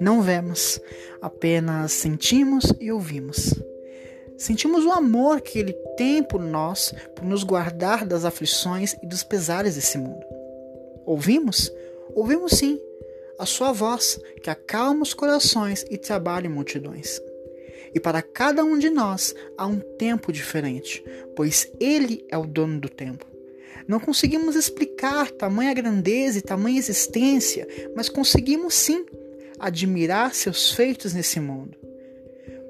Não vemos, apenas sentimos e ouvimos. Sentimos o amor que Ele tem por nós, por nos guardar das aflições e dos pesares desse mundo. Ouvimos? Ouvimos sim, a Sua voz, que acalma os corações e trabalha em multidões. E para cada um de nós há um tempo diferente, pois Ele é o dono do tempo. Não conseguimos explicar tamanha grandeza e tamanha existência, mas conseguimos sim admirar seus feitos nesse mundo.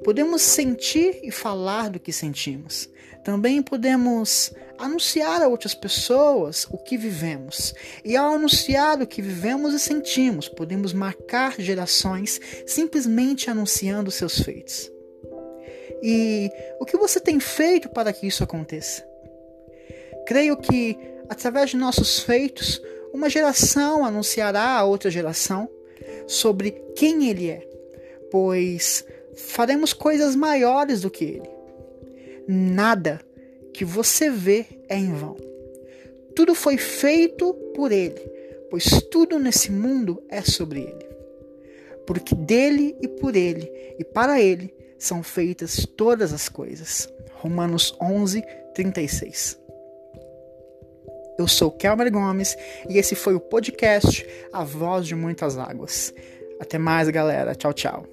Podemos sentir e falar do que sentimos. Também podemos anunciar a outras pessoas o que vivemos. E ao anunciar o que vivemos e sentimos, podemos marcar gerações simplesmente anunciando seus feitos. E o que você tem feito para que isso aconteça? Creio que, através de nossos feitos, uma geração anunciará a outra geração sobre quem Ele é, pois faremos coisas maiores do que Ele. Nada que você vê é em vão. Tudo foi feito por Ele, pois tudo nesse mundo é sobre Ele. Porque dele e por Ele e para Ele são feitas todas as coisas. Romanos 11, 36. Eu sou Kelmer Gomes e esse foi o podcast A Voz de Muitas Águas. Até mais, galera. Tchau, tchau.